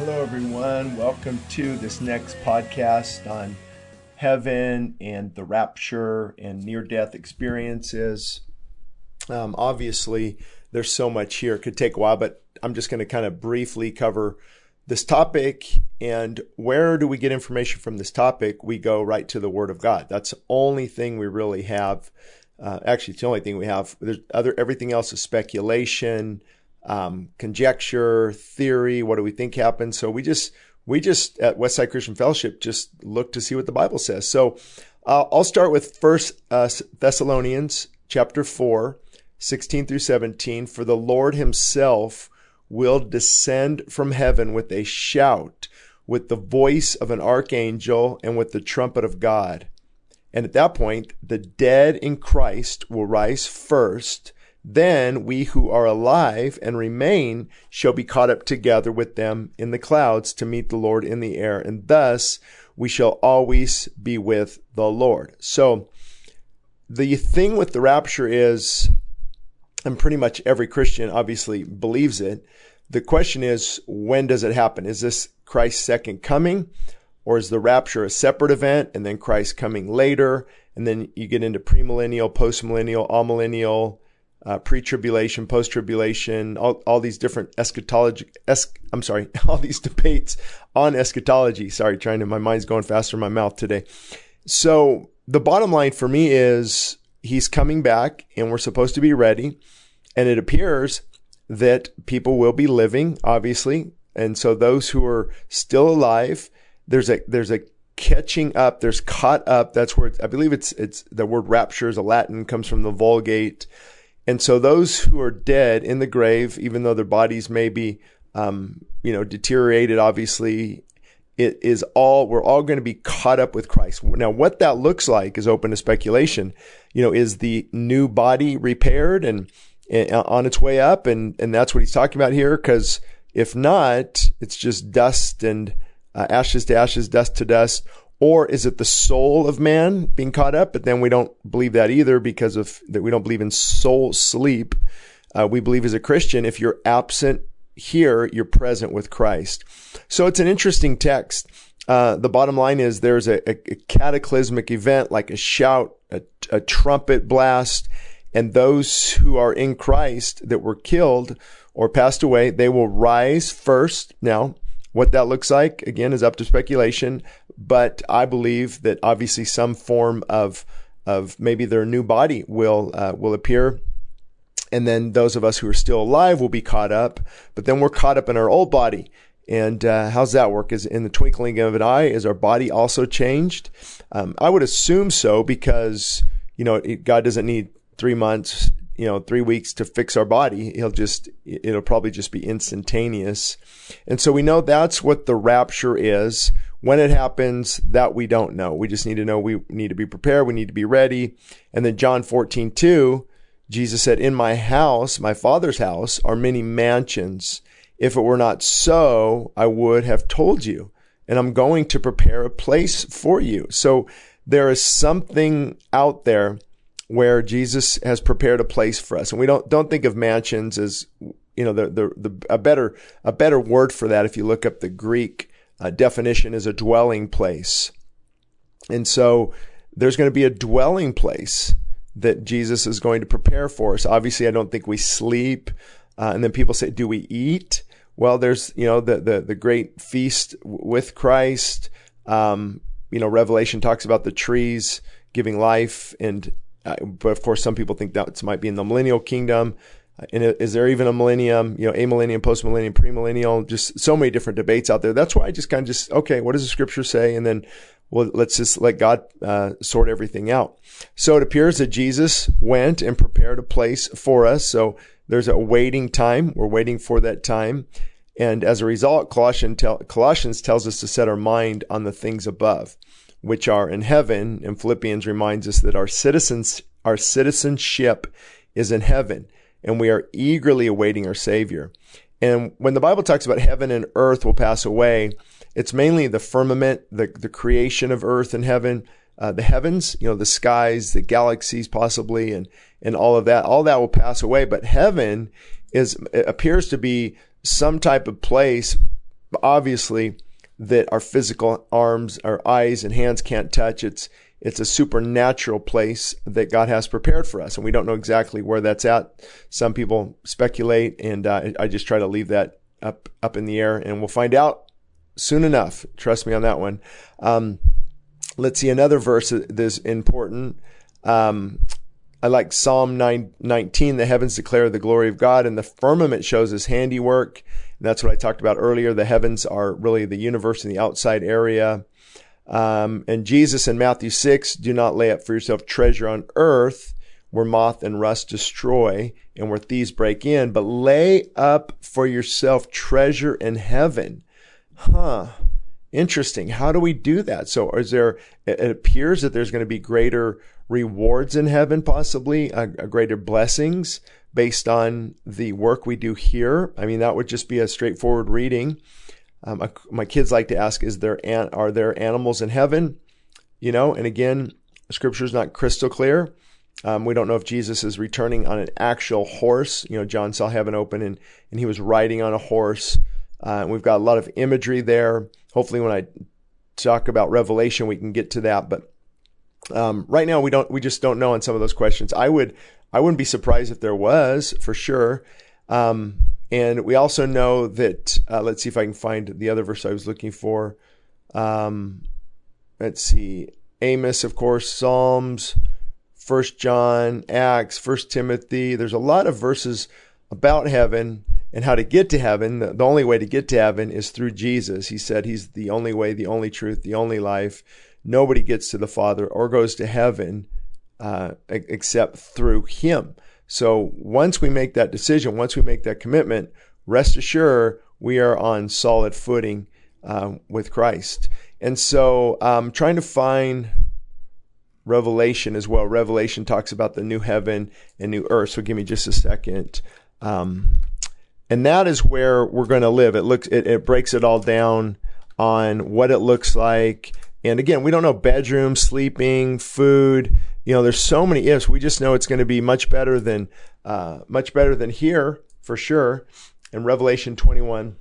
Hello, everyone. Welcome to this next podcast on heaven and the rapture and near death experiences. Um, obviously, there's so much here. It could take a while, but I'm just going to kind of briefly cover this topic and where do we get information from this topic? We go right to the Word of God. That's the only thing we really have. Uh, actually, it's the only thing we have. There's other everything else is speculation, um, conjecture, theory. What do we think happened? So we just we just at Westside Christian Fellowship just look to see what the Bible says. So uh, I'll start with First uh, Thessalonians chapter four, 16 through 17. For the Lord Himself will descend from heaven with a shout, with the voice of an archangel, and with the trumpet of God. And at that point, the dead in Christ will rise first. Then we who are alive and remain shall be caught up together with them in the clouds to meet the Lord in the air. And thus we shall always be with the Lord. So the thing with the rapture is, and pretty much every Christian obviously believes it. The question is, when does it happen? Is this Christ's second coming? Or is the rapture a separate event and then Christ coming later? And then you get into premillennial, postmillennial, amillennial, uh, pre-tribulation, post-tribulation, all, all these different eschatology, es- I'm sorry, all these debates on eschatology. Sorry, trying to, my mind's going faster in my mouth today. So the bottom line for me is he's coming back and we're supposed to be ready. And it appears that people will be living, obviously. And so those who are still alive, there's a, there's a catching up. There's caught up. That's where I believe it's, it's the word rapture is a Latin comes from the Vulgate. And so those who are dead in the grave, even though their bodies may be, um, you know, deteriorated, obviously, it is all, we're all going to be caught up with Christ. Now, what that looks like is open to speculation. You know, is the new body repaired and, and on its way up? And, and that's what he's talking about here. Cause if not, it's just dust and uh, ashes to ashes, dust to dust. Or is it the soul of man being caught up? But then we don't believe that either because of that. We don't believe in soul sleep. Uh, we believe as a Christian, if you're absent here, you're present with Christ. So it's an interesting text. Uh, the bottom line is there's a, a, a cataclysmic event like a shout, a, a trumpet blast, and those who are in Christ that were killed or passed away, they will rise first. Now, what that looks like, again, is up to speculation, but I believe that obviously some form of of maybe their new body will uh, will appear, and then those of us who are still alive will be caught up. But then we're caught up in our old body. And uh, how's that work? Is in the twinkling of an eye, is our body also changed? Um, I would assume so because you know God doesn't need three months, you know, three weeks to fix our body. He'll just, it'll probably just be instantaneous. And so we know that's what the rapture is. When it happens, that we don't know. We just need to know we need to be prepared. We need to be ready. And then John 14, 2, Jesus said, in my house, my father's house are many mansions. If it were not so, I would have told you. And I'm going to prepare a place for you. So there is something out there where Jesus has prepared a place for us. And we don't, don't think of mansions as, you know, the, the, the, a better, a better word for that. If you look up the Greek uh, definition is a dwelling place. And so there's going to be a dwelling place that Jesus is going to prepare for us. Obviously, I don't think we sleep. Uh, and then people say, do we eat? Well, there's, you know, the, the, the great feast with Christ. Um, you know, Revelation talks about the trees giving life and uh, but of course, some people think that might be in the millennial kingdom. Uh, and is there even a millennium, you know, a millennium, post millennium, premillennial? Just so many different debates out there. That's why I just kind of just, okay, what does the scripture say? And then, well, let's just let God uh, sort everything out. So it appears that Jesus went and prepared a place for us. So there's a waiting time. We're waiting for that time. And as a result, Colossians, tell, Colossians tells us to set our mind on the things above, which are in heaven. And Philippians reminds us that our citizens, our citizenship is in heaven, and we are eagerly awaiting our Savior. And when the Bible talks about heaven and earth will pass away, it's mainly the firmament, the, the creation of earth and heaven, uh, the heavens, you know, the skies, the galaxies possibly, and, and all of that. All that will pass away. But heaven is, appears to be some type of place, obviously, that our physical arms, our eyes and hands can't touch. It's, it's a supernatural place that God has prepared for us. And we don't know exactly where that's at. Some people speculate, and uh, I just try to leave that up, up in the air, and we'll find out soon enough. Trust me on that one. Um, let's see another verse that is important. Um, I like Psalm 9, 19. The heavens declare the glory of God, and the firmament shows his handiwork. And that's what I talked about earlier. The heavens are really the universe and the outside area. Um, and Jesus in Matthew 6, do not lay up for yourself treasure on earth where moth and rust destroy and where thieves break in, but lay up for yourself treasure in heaven. Huh. Interesting. How do we do that? So is there, it appears that there's going to be greater rewards in heaven, possibly, a, a greater blessings based on the work we do here. I mean, that would just be a straightforward reading. Um, my kids like to ask, is there, an, are there animals in heaven? You know, and again, scripture is not crystal clear. Um, we don't know if Jesus is returning on an actual horse. You know, John saw heaven open and, and he was riding on a horse. Uh, we've got a lot of imagery there. Hopefully, when I talk about Revelation, we can get to that. But um, right now, we don't. We just don't know on some of those questions. I would. I wouldn't be surprised if there was for sure. Um, and we also know that, uh, let's see if I can find the other verse I was looking for. Um, let's see. Amos, of course, Psalms, First John, Acts, First Timothy. There's a lot of verses about heaven and how to get to heaven. The, the only way to get to heaven is through Jesus. He said he's the only way, the only truth, the only life. Nobody gets to the Father or goes to heaven uh, except through Him. So once we make that decision, once we make that commitment, rest assured we are on solid footing uh, with Christ. And so um, trying to find Revelation as well. Revelation talks about the new heaven and new earth. So give me just a second. Um, and that is where we're going to live. It looks, it, it breaks it all down on what it looks like. And again, we don't know bedroom, sleeping, food, you know, there's so many ifs. We just know it's going to be much better than uh, much better than here for sure. In Revelation 21,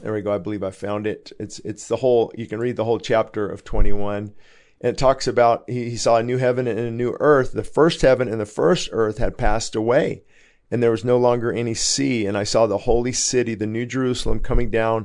there we go. I believe I found it. It's it's the whole. You can read the whole chapter of 21. And it talks about he, he saw a new heaven and a new earth. The first heaven and the first earth had passed away, and there was no longer any sea. And I saw the holy city, the new Jerusalem, coming down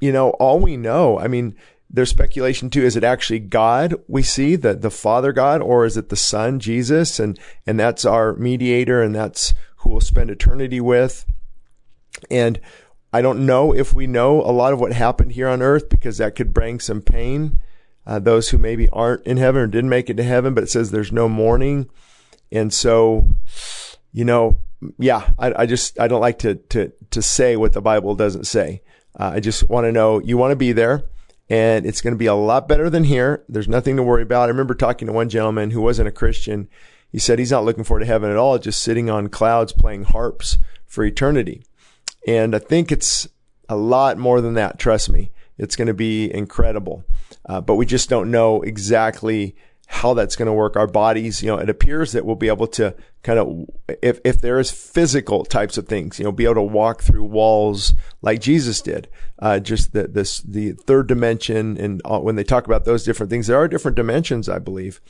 you know, all we know, I mean, there's speculation too. Is it actually God we see, the, the Father God, or is it the Son, Jesus? And, and that's our mediator and that's who we'll spend eternity with. And I don't know if we know a lot of what happened here on earth because that could bring some pain. Uh, those who maybe aren't in heaven or didn't make it to heaven, but it says there's no mourning. And so, you know, yeah, I, I just, I don't like to, to, to say what the Bible doesn't say. Uh, I just want to know you want to be there and it's going to be a lot better than here. There's nothing to worry about. I remember talking to one gentleman who wasn't a Christian. He said he's not looking forward to heaven at all, just sitting on clouds playing harps for eternity. And I think it's a lot more than that. Trust me. It's going to be incredible. Uh, but we just don't know exactly how that's going to work. Our bodies, you know, it appears that we'll be able to kind of, if, if there is physical types of things, you know, be able to walk through walls like Jesus did. Uh, just the, this, the third dimension. And uh, when they talk about those different things, there are different dimensions, I believe.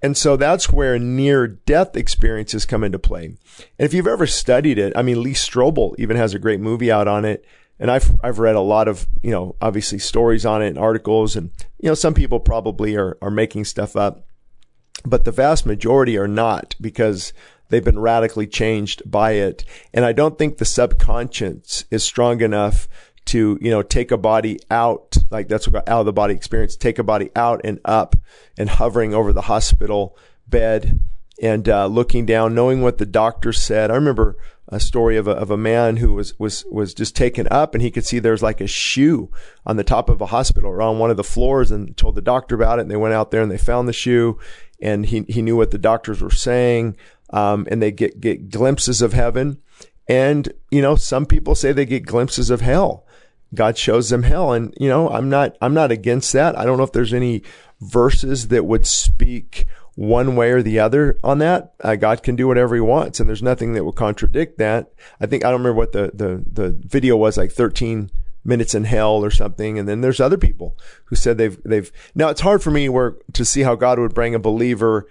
And so that's where near death experiences come into play. And if you've ever studied it, I mean, Lee Strobel even has a great movie out on it. And I've I've read a lot of you know obviously stories on it and articles, and you know some people probably are are making stuff up, but the vast majority are not because they've been radically changed by it, and I don't think the subconscious is strong enough to you know take a body out like that's what out of the body experience take a body out and up and hovering over the hospital bed and uh, looking down knowing what the doctor said. I remember a story of a, of a man who was, was, was just taken up and he could see there's like a shoe on the top of a hospital or on one of the floors and told the doctor about it. And they went out there and they found the shoe and he, he knew what the doctors were saying. Um, and they get, get glimpses of heaven. And, you know, some people say they get glimpses of hell. God shows them hell. And, you know, I'm not, I'm not against that. I don't know if there's any verses that would speak one way or the other on that. Uh, God can do whatever he wants and there's nothing that will contradict that. I think, I don't remember what the, the, the video was like 13 minutes in hell or something. And then there's other people who said they've, they've, now it's hard for me where to see how God would bring a believer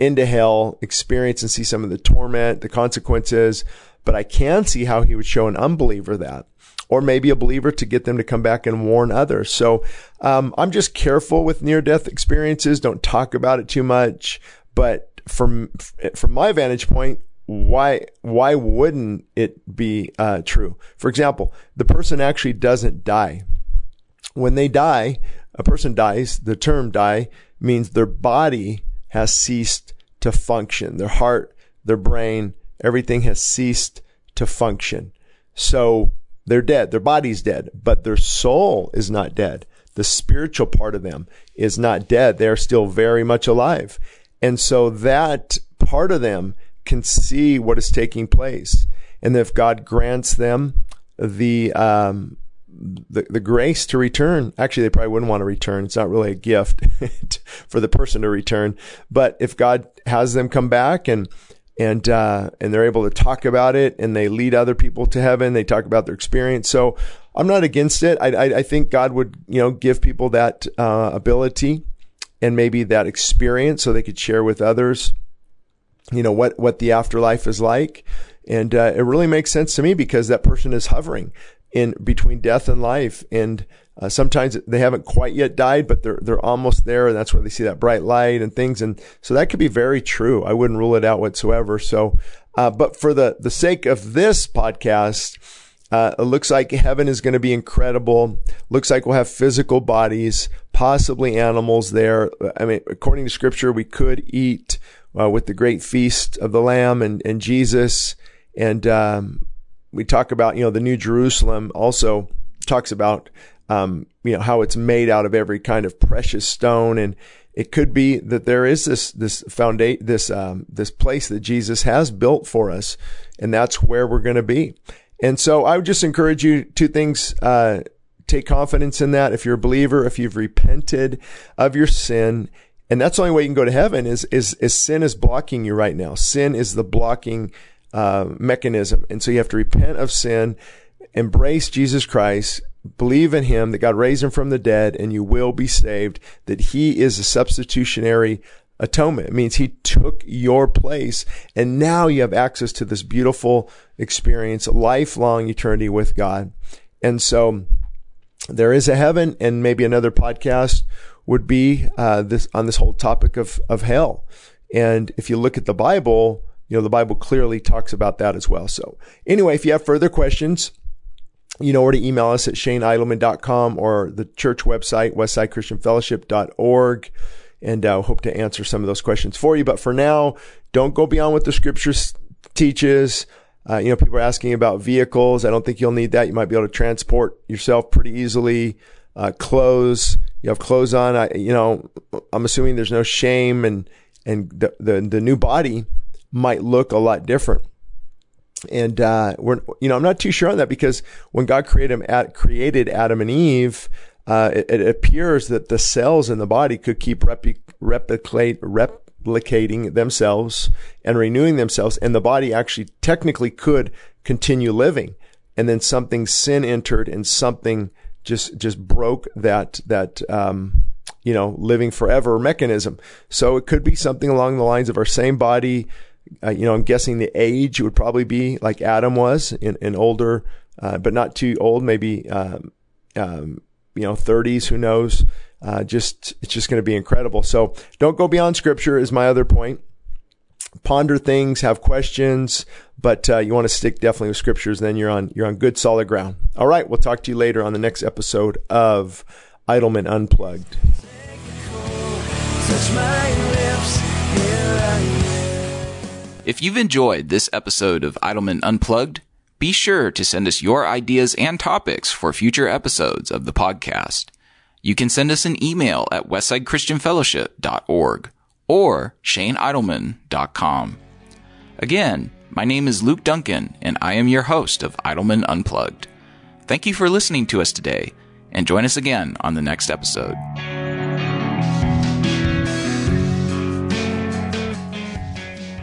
into hell, experience and see some of the torment, the consequences, but I can see how he would show an unbeliever that or maybe a believer to get them to come back and warn others. So um, I'm just careful with near death experiences. Don't talk about it too much. But from from my vantage point, why why wouldn't it be uh, true? For example, the person actually doesn't die. When they die, a person dies. The term "die" means their body has ceased to function. Their heart, their brain, everything has ceased to function. So they're dead. Their body's dead, but their soul is not dead. The spiritual part of them is not dead. They're still very much alive. And so that part of them can see what is taking place. And if God grants them the, um, the, the grace to return, actually, they probably wouldn't want to return. It's not really a gift for the person to return. But if God has them come back and and uh, and they're able to talk about it and they lead other people to heaven. They talk about their experience. So I'm not against it. I, I, I think God would you know give people that uh, ability and maybe that experience so they could share with others. You know what what the afterlife is like, and uh, it really makes sense to me because that person is hovering in between death and life and uh, sometimes they haven't quite yet died, but they're they're almost there, and that's where they see that bright light and things. And so that could be very true. I wouldn't rule it out whatsoever. So, uh, but for the the sake of this podcast, uh, it looks like heaven is going to be incredible. Looks like we'll have physical bodies, possibly animals there. I mean, according to Scripture, we could eat uh, with the great feast of the Lamb and and Jesus, and um, we talk about you know the New Jerusalem also talks about um, you know, how it's made out of every kind of precious stone. And it could be that there is this, this foundation, this, um, this place that Jesus has built for us. And that's where we're going to be. And so I would just encourage you two things, uh, take confidence in that. If you're a believer, if you've repented of your sin, and that's the only way you can go to heaven is, is, is sin is blocking you right now. Sin is the blocking, uh, mechanism. And so you have to repent of sin, embrace Jesus Christ, believe in him, that God raised him from the dead, and you will be saved, that he is a substitutionary atonement. It means he took your place, and now you have access to this beautiful experience, lifelong eternity with God. And so there is a heaven, and maybe another podcast would be uh, this on this whole topic of of hell. And if you look at the Bible, you know the Bible clearly talks about that as well. So anyway, if you have further questions, you know where to email us at shaneidleman.com or the church website, westsidechristianfellowship.org. And I uh, hope to answer some of those questions for you. But for now, don't go beyond what the scriptures teaches. Uh, you know, people are asking about vehicles. I don't think you'll need that. You might be able to transport yourself pretty easily. Uh, clothes, you have clothes on. I, you know, I'm assuming there's no shame and, and the, the, the new body might look a lot different. And uh, we're, you know, I'm not too sure on that because when God created him at, created Adam and Eve, uh, it, it, appears that the cells in the body could keep replicate, replicating themselves and renewing themselves, and the body actually technically could continue living. And then something sin entered, and something just just broke that that um, you know living forever mechanism. So it could be something along the lines of our same body uh, you know, I'm guessing the age it would probably be like Adam was, an, an older uh, but not too old, maybe, um, um, you know, 30s, who knows? Uh, just, it's just going to be incredible. So don't go beyond scripture is my other point. Ponder things, have questions, but uh, you want to stick definitely with scriptures. Then you're on you're on good solid ground. All right, we'll talk to you later on the next episode of Idleman Unplugged. If you've enjoyed this episode of Idleman Unplugged, be sure to send us your ideas and topics for future episodes of the podcast. You can send us an email at westsidechristianfellowship.org or shaneidleman.com. Again, my name is Luke Duncan, and I am your host of Idleman Unplugged. Thank you for listening to us today, and join us again on the next episode.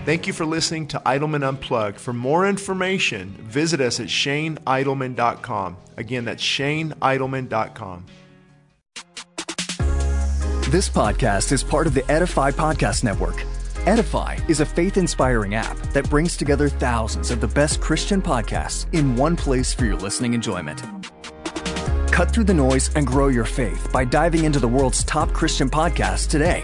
Thank you for listening to Idleman Unplugged. For more information, visit us at shaneidleman.com. Again, that's shaneidleman.com. This podcast is part of the Edify Podcast Network. Edify is a faith inspiring app that brings together thousands of the best Christian podcasts in one place for your listening enjoyment. Cut through the noise and grow your faith by diving into the world's top Christian podcasts today.